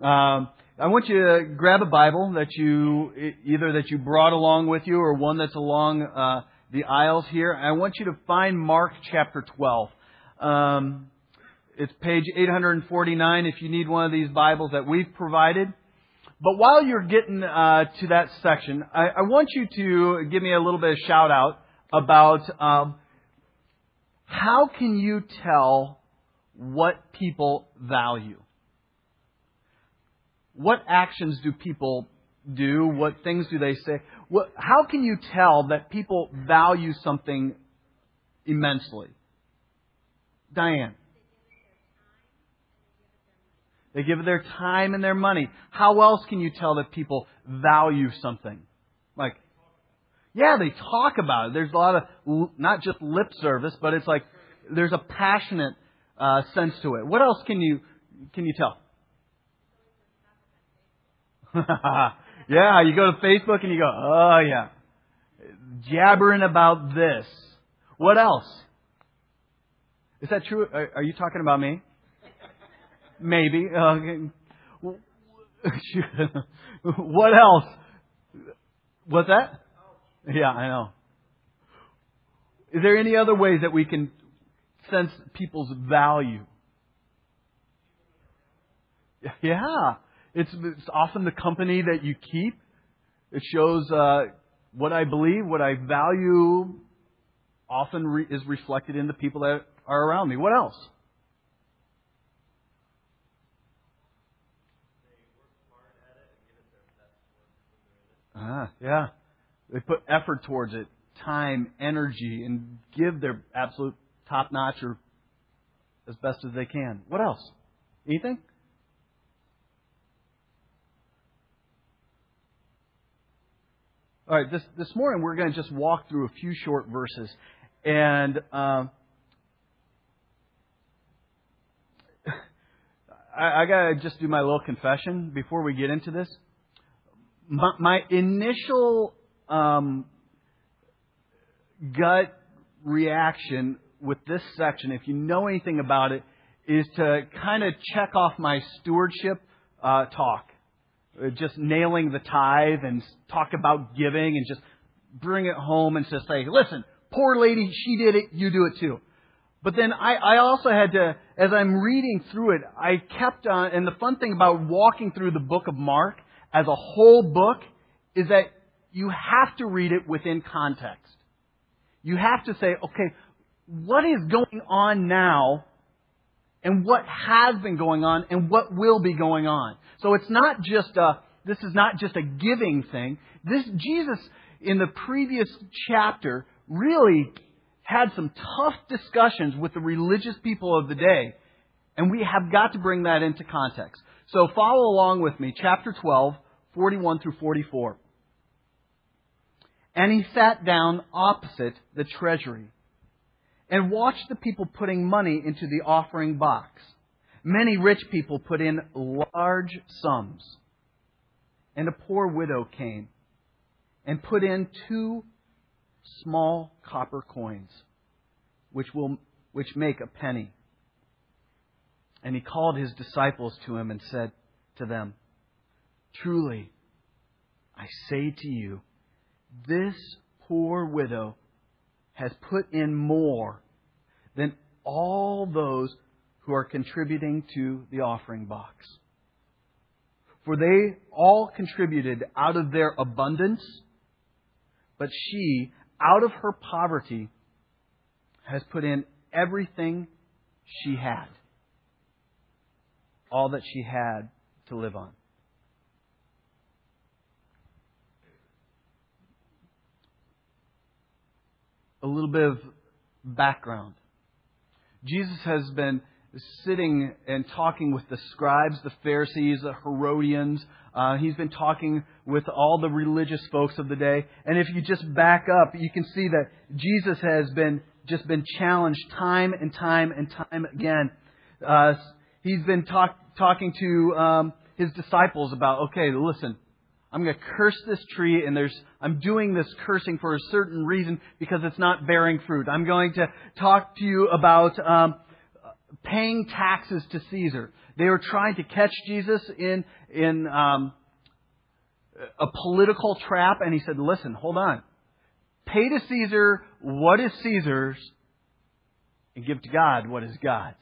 Um, I want you to grab a Bible that you either that you brought along with you or one that's along uh, the aisles here. I want you to find Mark chapter 12. Um, it's page 849 if you need one of these Bibles that we've provided. But while you're getting uh, to that section, I, I, want you to give me a little bit of shout out about um, how can you tell what people value? What actions do people do? What things do they say? What, how can you tell that people value something immensely? Diane. They give their time and their money. How else can you tell that people value something? Like, yeah, they talk about it. There's a lot of, not just lip service, but it's like, there's a passionate uh, sense to it. What else can you, can you tell? yeah, you go to Facebook and you go, oh yeah, jabbering about this. What else? Is that true? Are, you talking about me? Maybe. What else? What's that? Yeah, I know. Is there any other ways that we can sense people's value? Yeah. It's, it's often the company that you keep. It shows uh, what I believe, what I value, often re- is reflected in the people that are around me. What else? Ah, yeah. They put effort towards it, time, energy, and give their absolute top notch or as best as they can. What else? Anything? All right, this, this morning we're going to just walk through a few short verses. And um, I, I got to just do my little confession before we get into this my, my initial um, gut reaction with this section, if you know anything about it, is to kind of check off my stewardship uh, talk. Uh, just nailing the tithe and talk about giving and just bring it home and just say, listen, poor lady, she did it, you do it too. But then I, I also had to, as I'm reading through it, I kept on, and the fun thing about walking through the book of Mark as a whole book is that you have to read it within context. You have to say, okay, what is going on now and what has been going on and what will be going on. So it's not just a, this is not just a giving thing. This, Jesus in the previous chapter really had some tough discussions with the religious people of the day. And we have got to bring that into context. So follow along with me. Chapter 12, 41 through 44. And he sat down opposite the treasury and watched the people putting money into the offering box. Many rich people put in large sums. And a poor widow came and put in two small copper coins, which will which make a penny. And he called his disciples to him and said to them, Truly, I say to you, this poor widow has put in more than all those who are contributing to the offering box. For they all contributed out of their abundance, but she, out of her poverty, has put in everything she had. All that she had to live on. A little bit of background. Jesus has been sitting and talking with the scribes, the Pharisees, the Herodians. Uh, he's been talking with all the religious folks of the day. And if you just back up, you can see that Jesus has been just been challenged time and time and time again. Uh, he's been talk, talking to um, his disciples about, okay, listen, I'm going to curse this tree, and there's, I'm doing this cursing for a certain reason because it's not bearing fruit. I'm going to talk to you about um, paying taxes to Caesar. They were trying to catch Jesus in, in um, a political trap, and he said, Listen, hold on. Pay to Caesar what is Caesar's, and give to God what is God's.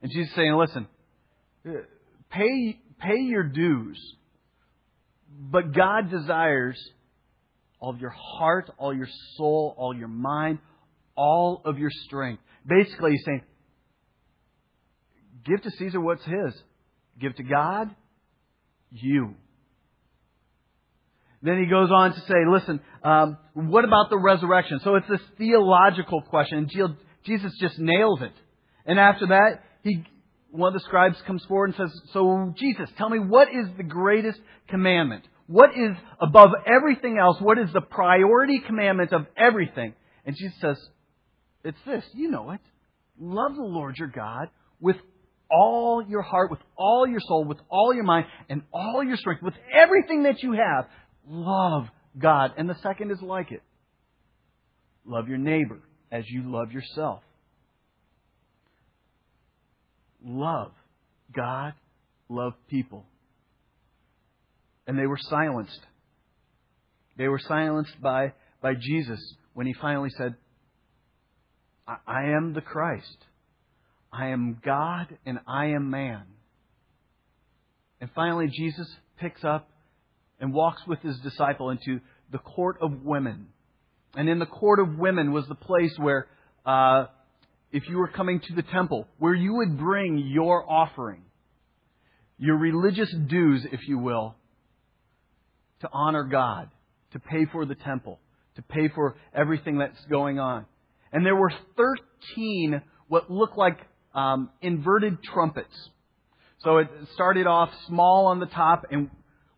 And Jesus saying, Listen, pay, pay your dues, but God desires all of your heart, all your soul, all your mind, all of your strength. Basically, he's saying, give to Caesar what's his. Give to God, you. Then he goes on to say, listen, um, what about the resurrection? So it's this theological question. And Jesus just nails it. And after that, he, one of the scribes comes forward and says, so Jesus, tell me what is the greatest commandment? What is above everything else? What is the priority commandment of everything? And Jesus says, it's this. You know it. Love the Lord your God with all your heart, with all your soul, with all your mind, and all your strength, with everything that you have. Love God. And the second is like it. Love your neighbor as you love yourself. Love God, love people. And they were silenced. They were silenced by, by Jesus when he finally said, I, I am the Christ. I am God and I am man. And finally, Jesus picks up and walks with his disciple into the court of women. And in the court of women was the place where, uh, if you were coming to the temple, where you would bring your offering, your religious dues, if you will, to honor God, to pay for the temple, to pay for everything that's going on. And there were 13 what looked like um, inverted trumpets. So it started off small on the top and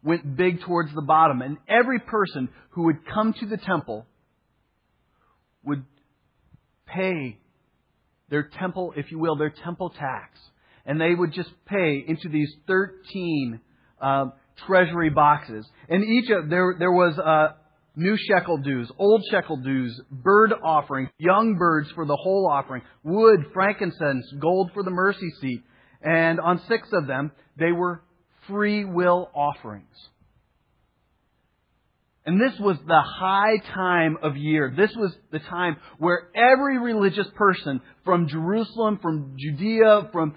went big towards the bottom. And every person who would come to the temple would pay their temple, if you will, their temple tax. And they would just pay into these 13 uh, treasury boxes. And each of, there, there was uh, new shekel dues, old shekel dues, bird offering, young birds for the whole offering, wood, frankincense, gold for the mercy seat. And on six of them, they were free will offerings. And this was the high time of year. This was the time where every religious person from Jerusalem, from Judea, from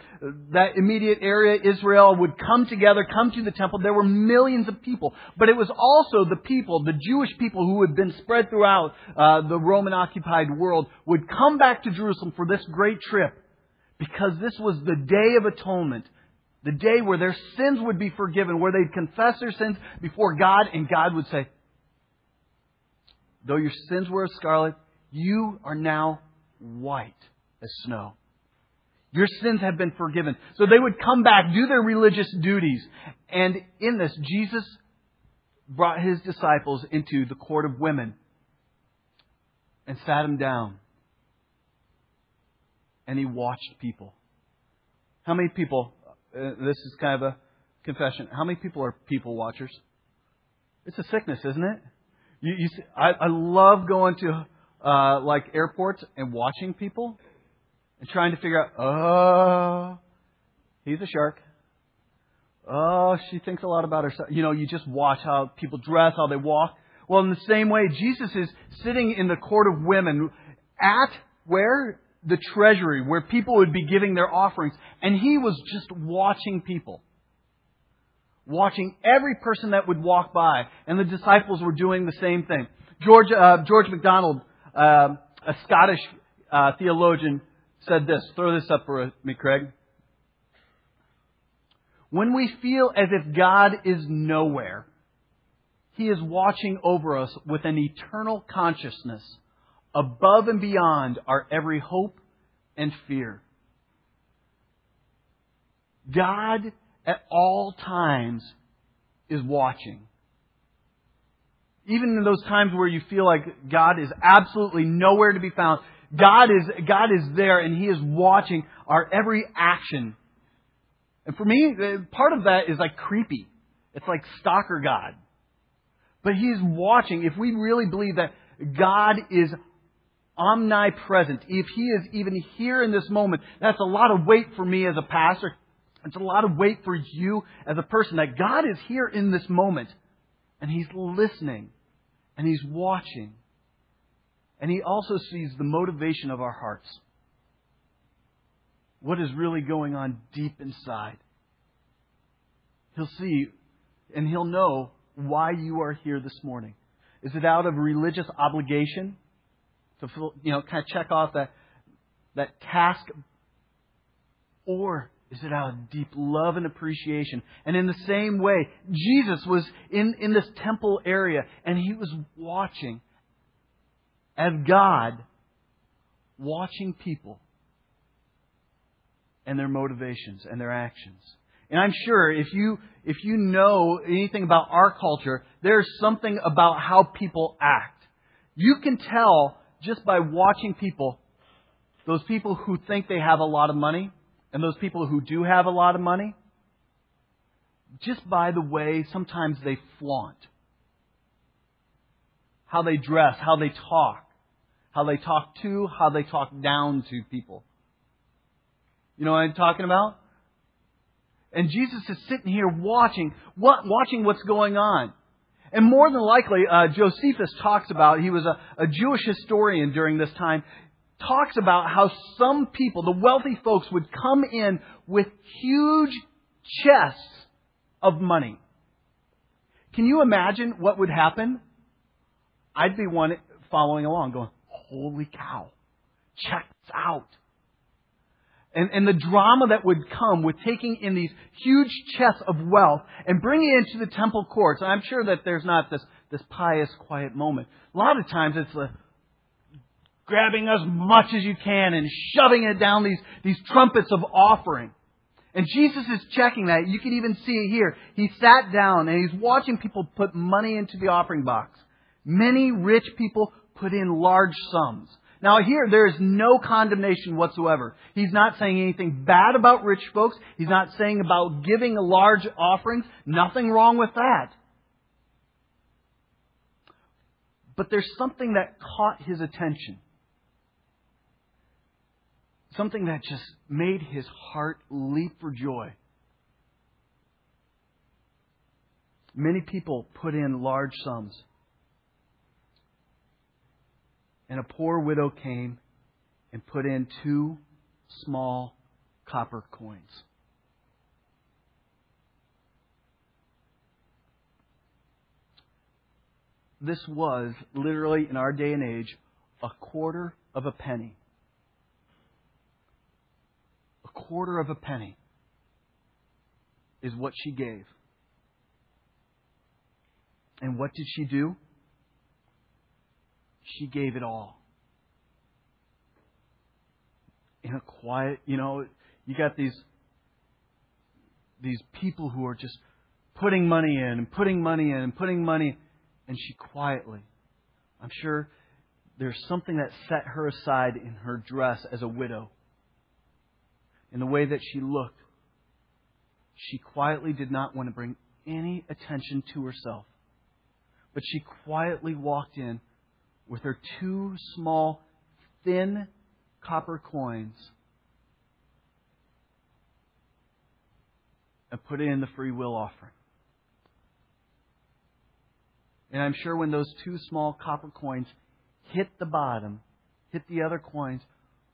that immediate area, Israel, would come together, come to the temple. There were millions of people. But it was also the people, the Jewish people who had been spread throughout uh, the Roman occupied world, would come back to Jerusalem for this great trip. Because this was the Day of Atonement. The day where their sins would be forgiven, where they'd confess their sins before God, and God would say, Though your sins were as scarlet, you are now white as snow. Your sins have been forgiven. So they would come back, do their religious duties. And in this, Jesus brought his disciples into the court of women and sat them down. And he watched people. How many people, uh, this is kind of a confession, how many people are people watchers? It's a sickness, isn't it? You, you see, I, I love going to uh, like airports and watching people and trying to figure out, oh, he's a shark. Oh, she thinks a lot about herself. You know, you just watch how people dress, how they walk. Well, in the same way, Jesus is sitting in the court of women at where? The treasury, where people would be giving their offerings. And he was just watching people watching every person that would walk by, and the disciples were doing the same thing. George, uh, George MacDonald, uh, a Scottish uh, theologian, said this. Throw this up for me, Craig. When we feel as if God is nowhere, He is watching over us with an eternal consciousness above and beyond our every hope and fear. God at all times is watching. Even in those times where you feel like God is absolutely nowhere to be found, God is, God is there and He is watching our every action. And for me, part of that is like creepy. It's like stalker God. But He's watching. If we really believe that God is omnipresent, if He is even here in this moment, that's a lot of weight for me as a pastor. It's a lot of weight for you as a person that God is here in this moment and He's listening and He's watching and He also sees the motivation of our hearts. What is really going on deep inside. He'll see and He'll know why you are here this morning. Is it out of religious obligation to you know kind of check off that that task, or is it out of deep love and appreciation? And in the same way, Jesus was in, in this temple area and he was watching as God, watching people and their motivations and their actions. And I'm sure if you, if you know anything about our culture, there's something about how people act. You can tell just by watching people, those people who think they have a lot of money, and those people who do have a lot of money, just by the way sometimes they flaunt. How they dress, how they talk, how they talk to, how they talk down to people. You know what I'm talking about? And Jesus is sitting here watching, what, watching what's going on. And more than likely, uh, Josephus talks about, he was a, a Jewish historian during this time, talks about how some people, the wealthy folks, would come in with huge chests of money. Can you imagine what would happen? I'd be one following along going, holy cow, check this out. And, and the drama that would come with taking in these huge chests of wealth and bringing it into the temple courts. I'm sure that there's not this, this pious, quiet moment. A lot of times it's a, grabbing as much as you can and shoving it down these, these trumpets of offering. And Jesus is checking that. You can even see it here. He sat down and he's watching people put money into the offering box. Many rich people put in large sums. Now here, there is no condemnation whatsoever. He's not saying anything bad about rich folks. He's not saying about giving large offerings. Nothing wrong with that. But there's something that caught his attention something that just made his heart leap for joy. Many people put in large sums. And a poor widow came and put in two small copper coins. This was literally, in our day and age, a quarter of a penny quarter of a penny is what she gave. And what did she do? She gave it all. In a quiet, you know, you got these these people who are just putting money in and putting money in and putting money and she quietly I'm sure there's something that set her aside in her dress as a widow in the way that she looked, she quietly did not want to bring any attention to herself. But she quietly walked in with her two small, thin copper coins and put in the free will offering. And I'm sure when those two small copper coins hit the bottom, hit the other coins,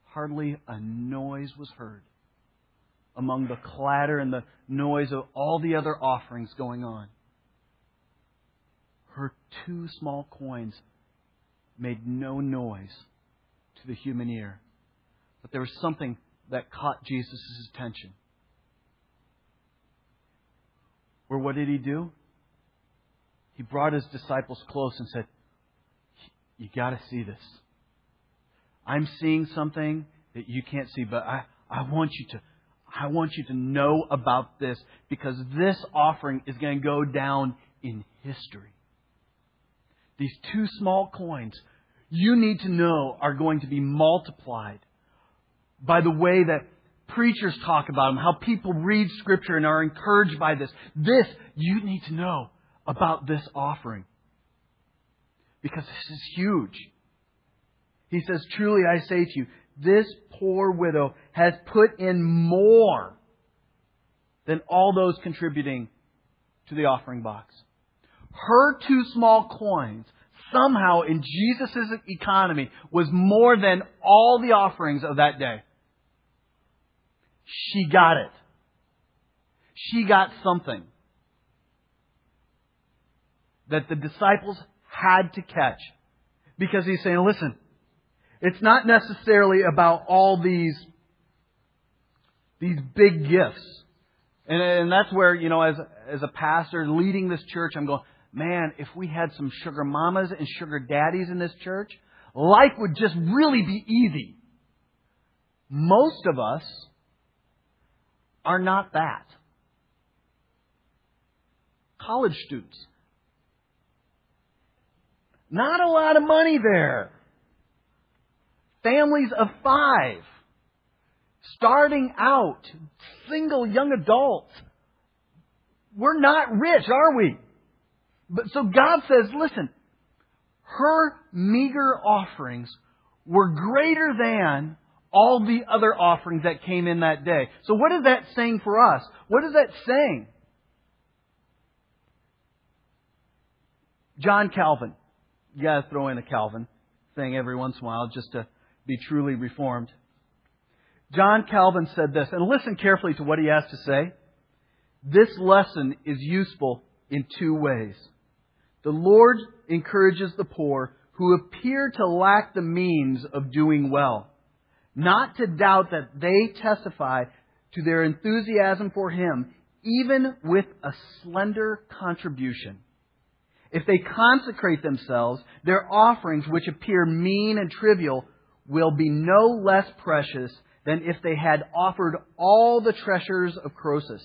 hardly a noise was heard among the clatter and the noise of all the other offerings going on. Her two small coins made no noise to the human ear. But there was something that caught Jesus' attention. Where what did he do? He brought his disciples close and said, You got to see this. I'm seeing something that you can't see, but I, I want you to I want you to know about this because this offering is going to go down in history. These two small coins, you need to know, are going to be multiplied by the way that preachers talk about them, how people read Scripture and are encouraged by this. This, you need to know about this offering. Because this is huge. He says, Truly I say to you, this poor widow has put in more than all those contributing to the offering box. Her two small coins somehow in Jesus' economy was more than all the offerings of that day. She got it. She got something that the disciples had to catch. Because he's saying, listen, it's not necessarily about all these, these big gifts. And, and that's where, you know, as, as a pastor leading this church, I'm going, man, if we had some sugar mamas and sugar daddies in this church, life would just really be easy. Most of us are not that. College students. Not a lot of money there. Families of five. Starting out. Single young adults. We're not rich, are we? But so God says, listen, her meager offerings were greater than all the other offerings that came in that day. So what is that saying for us? What is that saying? John Calvin. You gotta throw in a Calvin thing every once in a while just to be truly reformed. John Calvin said this, and listen carefully to what he has to say. This lesson is useful in two ways. The Lord encourages the poor who appear to lack the means of doing well, not to doubt that they testify to their enthusiasm for Him, even with a slender contribution. If they consecrate themselves, their offerings, which appear mean and trivial, will be no less precious than if they had offered all the treasures of Croesus.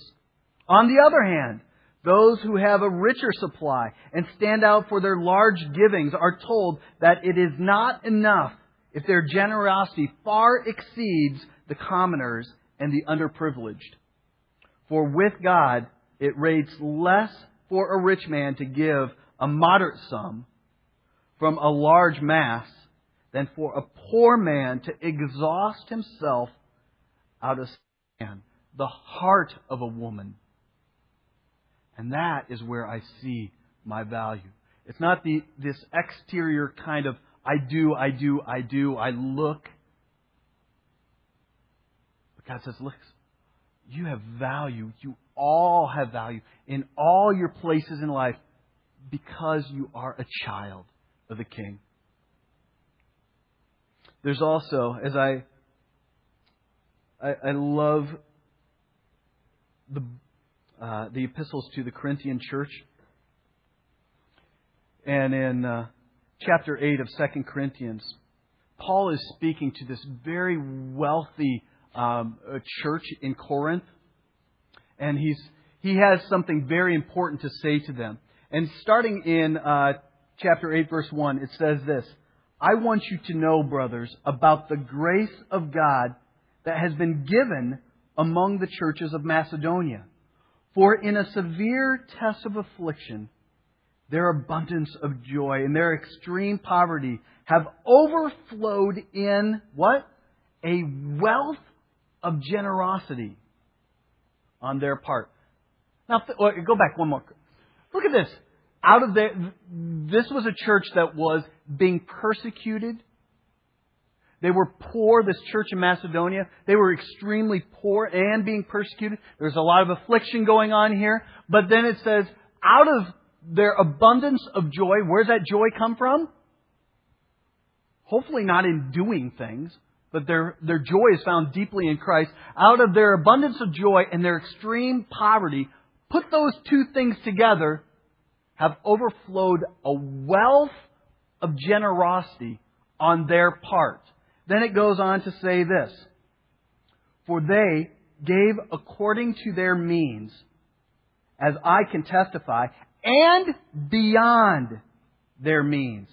On the other hand, those who have a richer supply and stand out for their large givings are told that it is not enough if their generosity far exceeds the commoners and the underprivileged. For with God, it rates less for a rich man to give a moderate sum from a large mass than for a poor man to exhaust himself out of sand, the heart of a woman and that is where I see my value. It's not the, this exterior kind of, I do, I do, I do, I look. But God says, look, you have value. You all have value in all your places in life because you are a child of the King. There's also, as I, I, I love the uh, the epistles to the Corinthian church. And in uh, chapter 8 of 2 Corinthians, Paul is speaking to this very wealthy um, uh, church in Corinth. And he's, he has something very important to say to them. And starting in uh, chapter 8, verse 1, it says this I want you to know, brothers, about the grace of God that has been given among the churches of Macedonia. For in a severe test of affliction, their abundance of joy and their extreme poverty have overflowed in what? A wealth of generosity on their part. Now, go back one more. Look at this. Out of the, this was a church that was being persecuted they were poor, this church in Macedonia. They were extremely poor and being persecuted. There's a lot of affliction going on here. But then it says, out of their abundance of joy, where's that joy come from? Hopefully not in doing things, but their, their joy is found deeply in Christ. Out of their abundance of joy and their extreme poverty, put those two things together, have overflowed a wealth of generosity on their part. Then it goes on to say this For they gave according to their means, as I can testify, and beyond their means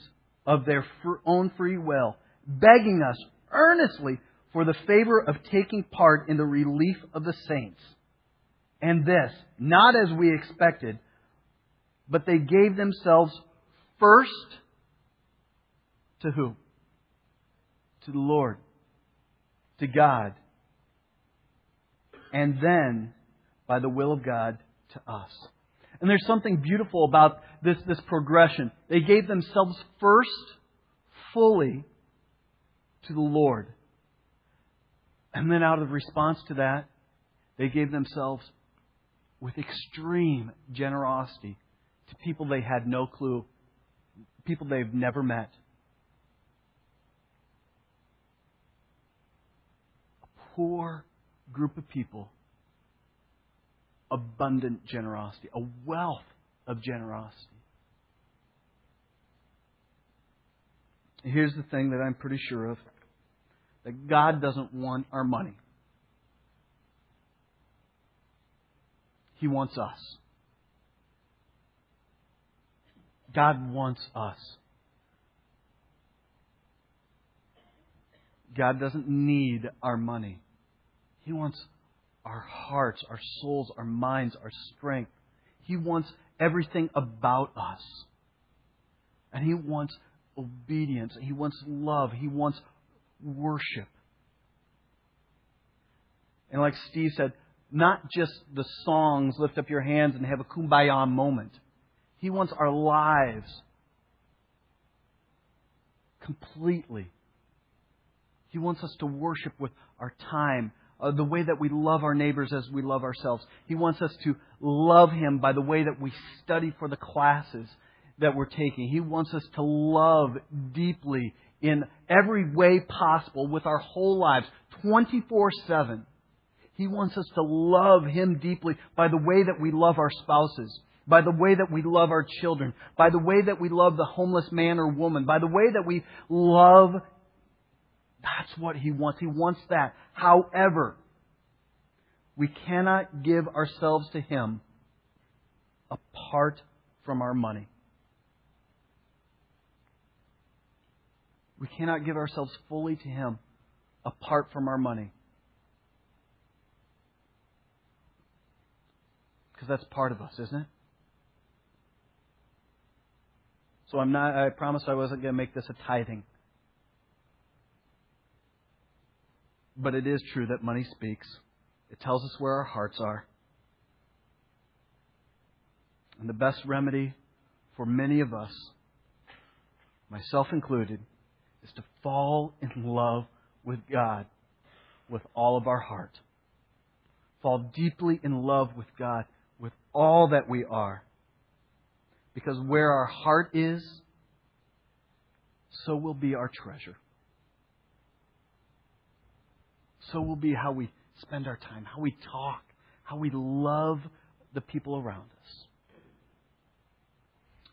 of their own free will, begging us earnestly for the favor of taking part in the relief of the saints. And this, not as we expected, but they gave themselves first to who? to the Lord, to God, and then, by the will of God, to us. And there's something beautiful about this, this progression. They gave themselves first fully to the Lord. And then, out of response to that, they gave themselves with extreme generosity to people they had no clue, people they've never met. A poor group of people, abundant generosity, a wealth of generosity. Here's the thing that I'm pretty sure of that God doesn't want our money. He wants us. God wants us. God doesn't need our money. He wants our hearts, our souls, our minds, our strength. He wants everything about us. And He wants obedience. He wants love. He wants worship. And like Steve said, not just the songs, lift up your hands and have a kumbaya moment. He wants our lives completely. He wants us to worship with our time, uh, the way that we love our neighbors as we love ourselves. He wants us to love Him by the way that we study for the classes that we're taking. He wants us to love deeply in every way possible with our whole lives, 24 7. He wants us to love Him deeply by the way that we love our spouses, by the way that we love our children, by the way that we love the homeless man or woman, by the way that we love that's what he wants. He wants that. However, we cannot give ourselves to him apart from our money. We cannot give ourselves fully to him apart from our money. Because that's part of us, isn't it? So I'm not I promised I wasn't going to make this a tithing. But it is true that money speaks. It tells us where our hearts are. And the best remedy for many of us, myself included, is to fall in love with God with all of our heart. Fall deeply in love with God with all that we are. Because where our heart is, so will be our treasure so will be how we spend our time, how we talk, how we love the people around us.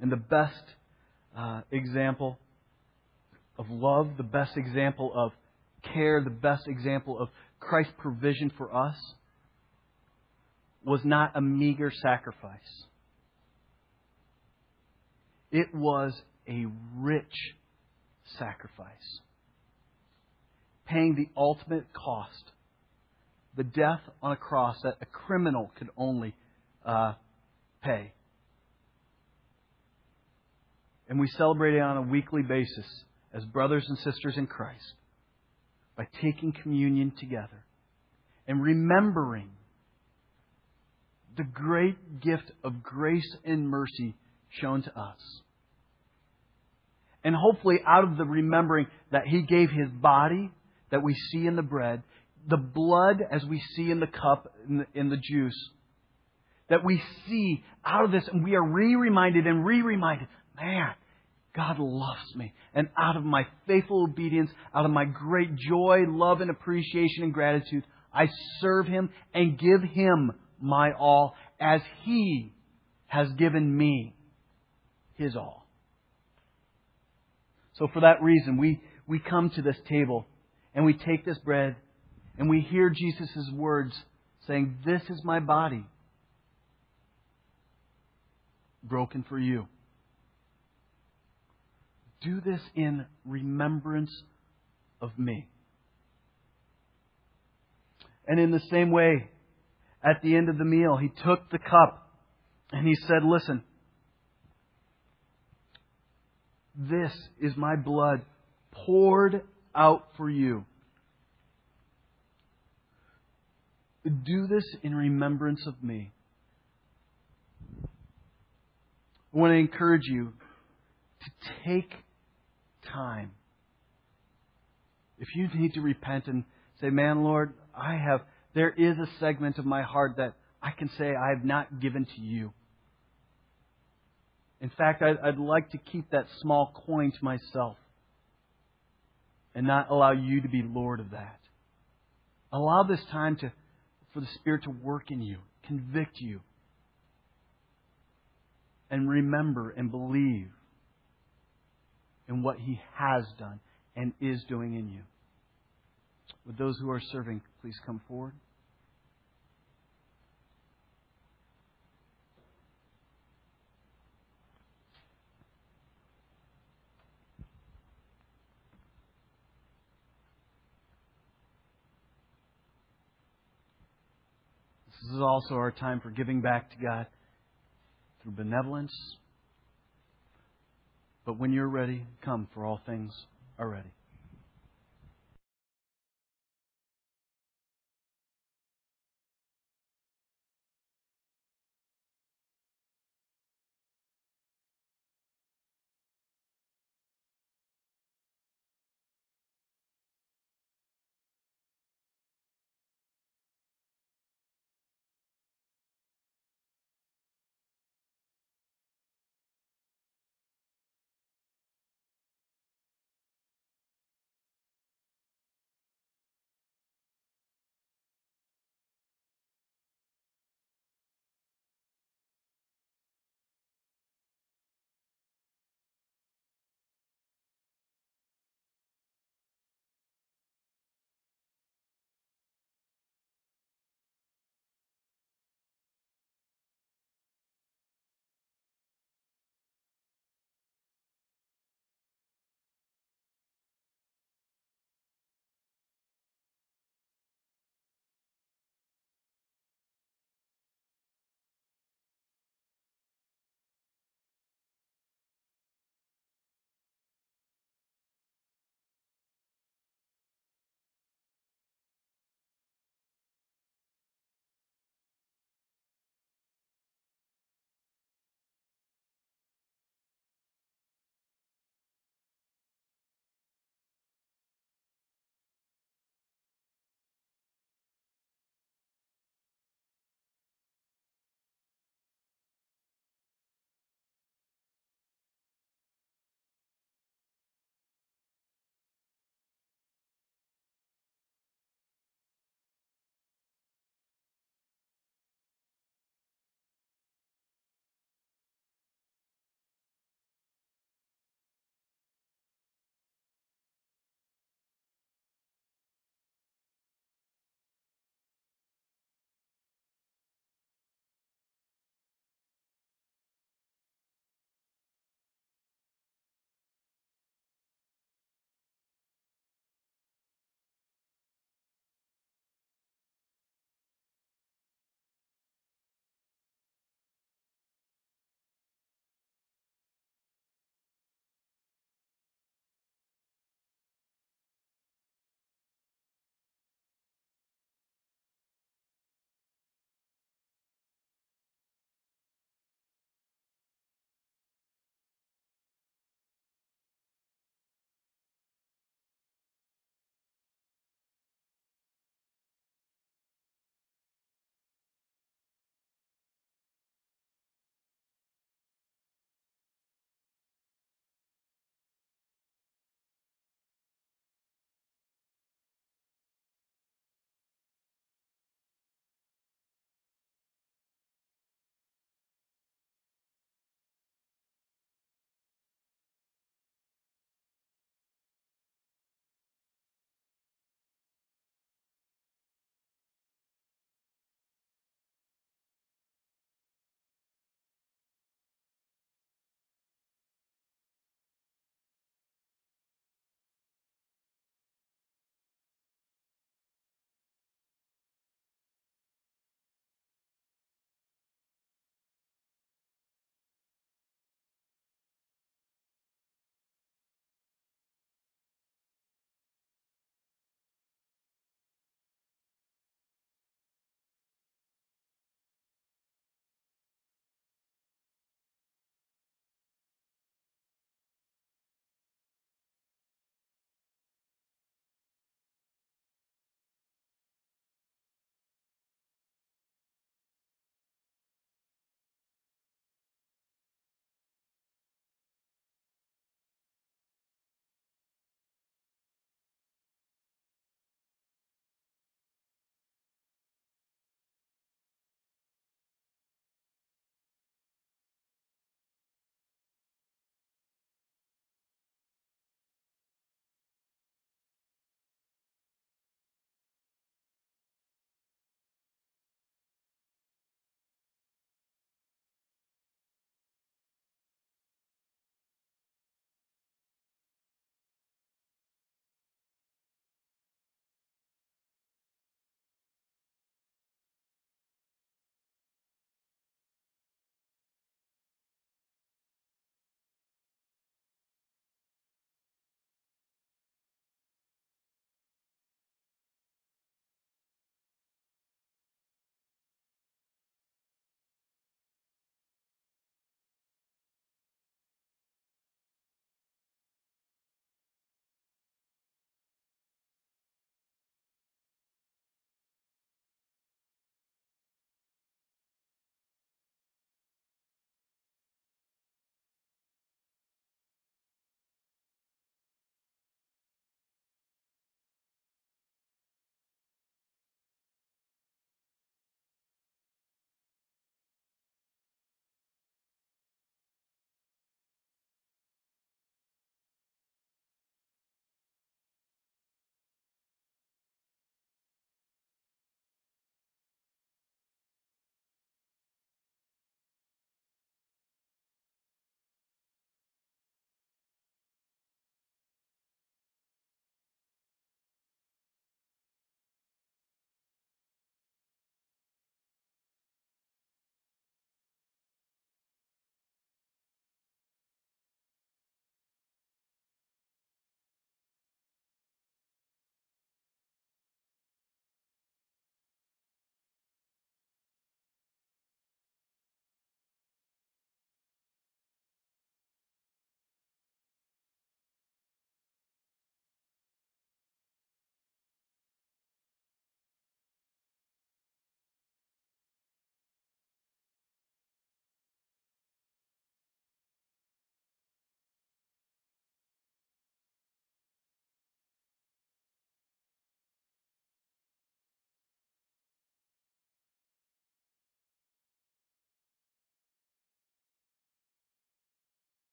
And the best uh, example of love, the best example of care, the best example of Christ's provision for us was not a meager sacrifice. It was a rich sacrifice paying the ultimate cost the death on a cross that a criminal could only uh, pay. And we celebrate it on a weekly basis as brothers and sisters in Christ by taking communion together and remembering the great gift of grace and mercy shown to us. And hopefully, out of the remembering that He gave His body that we see in the bread, the blood as we see in the cup, in the, in the juice, that we see out of this, and we are re reminded and re reminded, man, God loves me. And out of my faithful obedience, out of my great joy, love, and appreciation and gratitude, I serve Him and give Him my all as He has given me His all. So for that reason, we, we come to this table and we take this bread and we hear Jesus' words saying, This is my body broken for you. Do this in remembrance of me. And in the same way, at the end of the meal, he took the cup and he said, Listen, this is my blood poured out for you. Do this in remembrance of me. I want to encourage you to take time. If you need to repent and say, Man, Lord, I have, there is a segment of my heart that I can say I have not given to you. In fact, I'd, like to keep that small coin to myself and not allow you to be Lord of that. Allow this time to, for the Spirit to work in you, convict you, and remember and believe in what He has done and is doing in you. Would those who are serving please come forward? This is also our time for giving back to God through benevolence. But when you're ready, come, for all things are ready.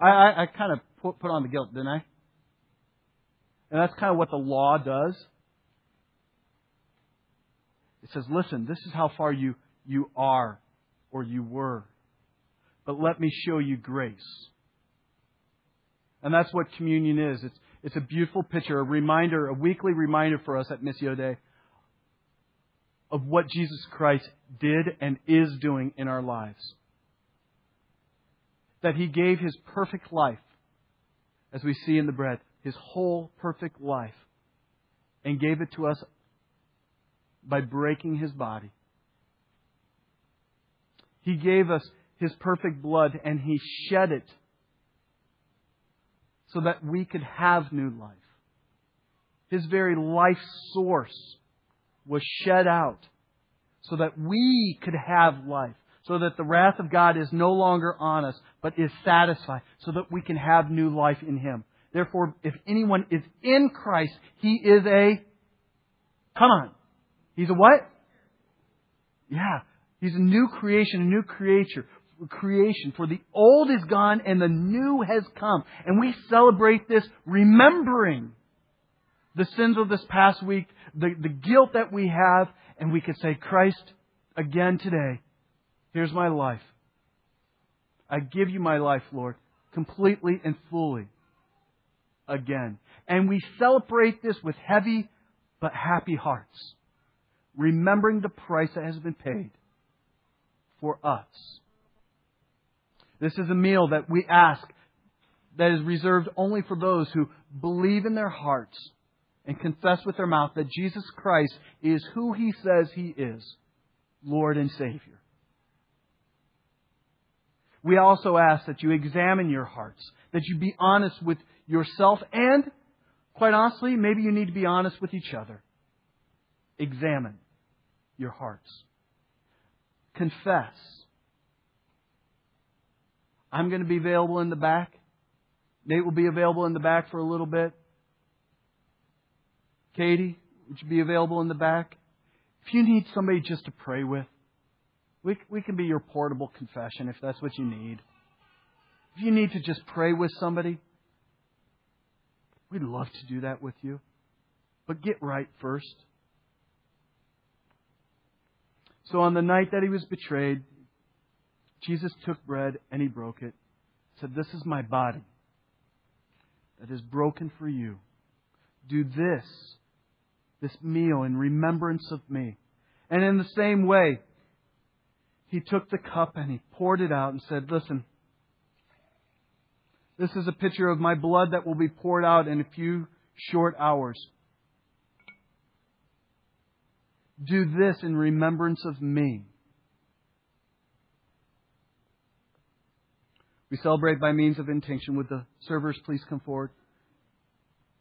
I, I, I kind of put, put on the guilt, didn't I? And that's kind of what the law does. It says, listen, this is how far you, you are or you were. But let me show you grace. And that's what communion is. It's, it's a beautiful picture, a reminder, a weekly reminder for us at Missio Dei of what Jesus Christ did and is doing in our lives. That He gave His perfect life, as we see in the bread, His whole perfect life, and gave it to us by breaking His body. He gave us His perfect blood and He shed it so that we could have new life. His very life source was shed out so that we could have life, so that the wrath of God is no longer on us, but is satisfied, so that we can have new life in Him. Therefore, if anyone is in Christ, he is a, come on, he's a what? Yeah, he's a new creation, a new creature creation. For the old is gone and the new has come. And we celebrate this remembering the sins of this past week, the, the guilt that we have, and we could say, Christ, again today, here's my life. I give you my life, Lord, completely and fully again. And we celebrate this with heavy but happy hearts, remembering the price that has been paid for us. This is a meal that we ask that is reserved only for those who believe in their hearts and confess with their mouth that Jesus Christ is who he says he is Lord and Savior. We also ask that you examine your hearts, that you be honest with yourself, and, quite honestly, maybe you need to be honest with each other. Examine your hearts. Confess. I'm going to be available in the back. Nate will be available in the back for a little bit. Katie, would you be available in the back? If you need somebody just to pray with, we, we can be your portable confession if that's what you need. If you need to just pray with somebody, we'd love to do that with you. But get right first. So on the night that he was betrayed, Jesus took bread and he broke it. Said, This is my body that is broken for you. Do this this meal in remembrance of me. And in the same way, he took the cup and he poured it out and said, Listen, this is a picture of my blood that will be poured out in a few short hours. Do this in remembrance of me. We celebrate by means of intinction. Would the servers please come forward?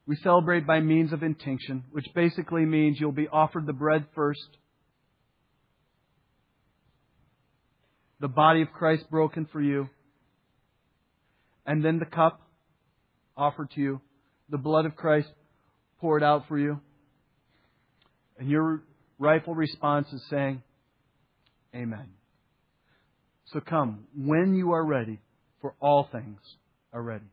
We celebrate by means of intinction, which basically means you'll be offered the bread first, the body of Christ broken for you, and then the cup offered to you, the blood of Christ poured out for you. And your rightful response is saying, Amen. So come when you are ready, for all things are ready.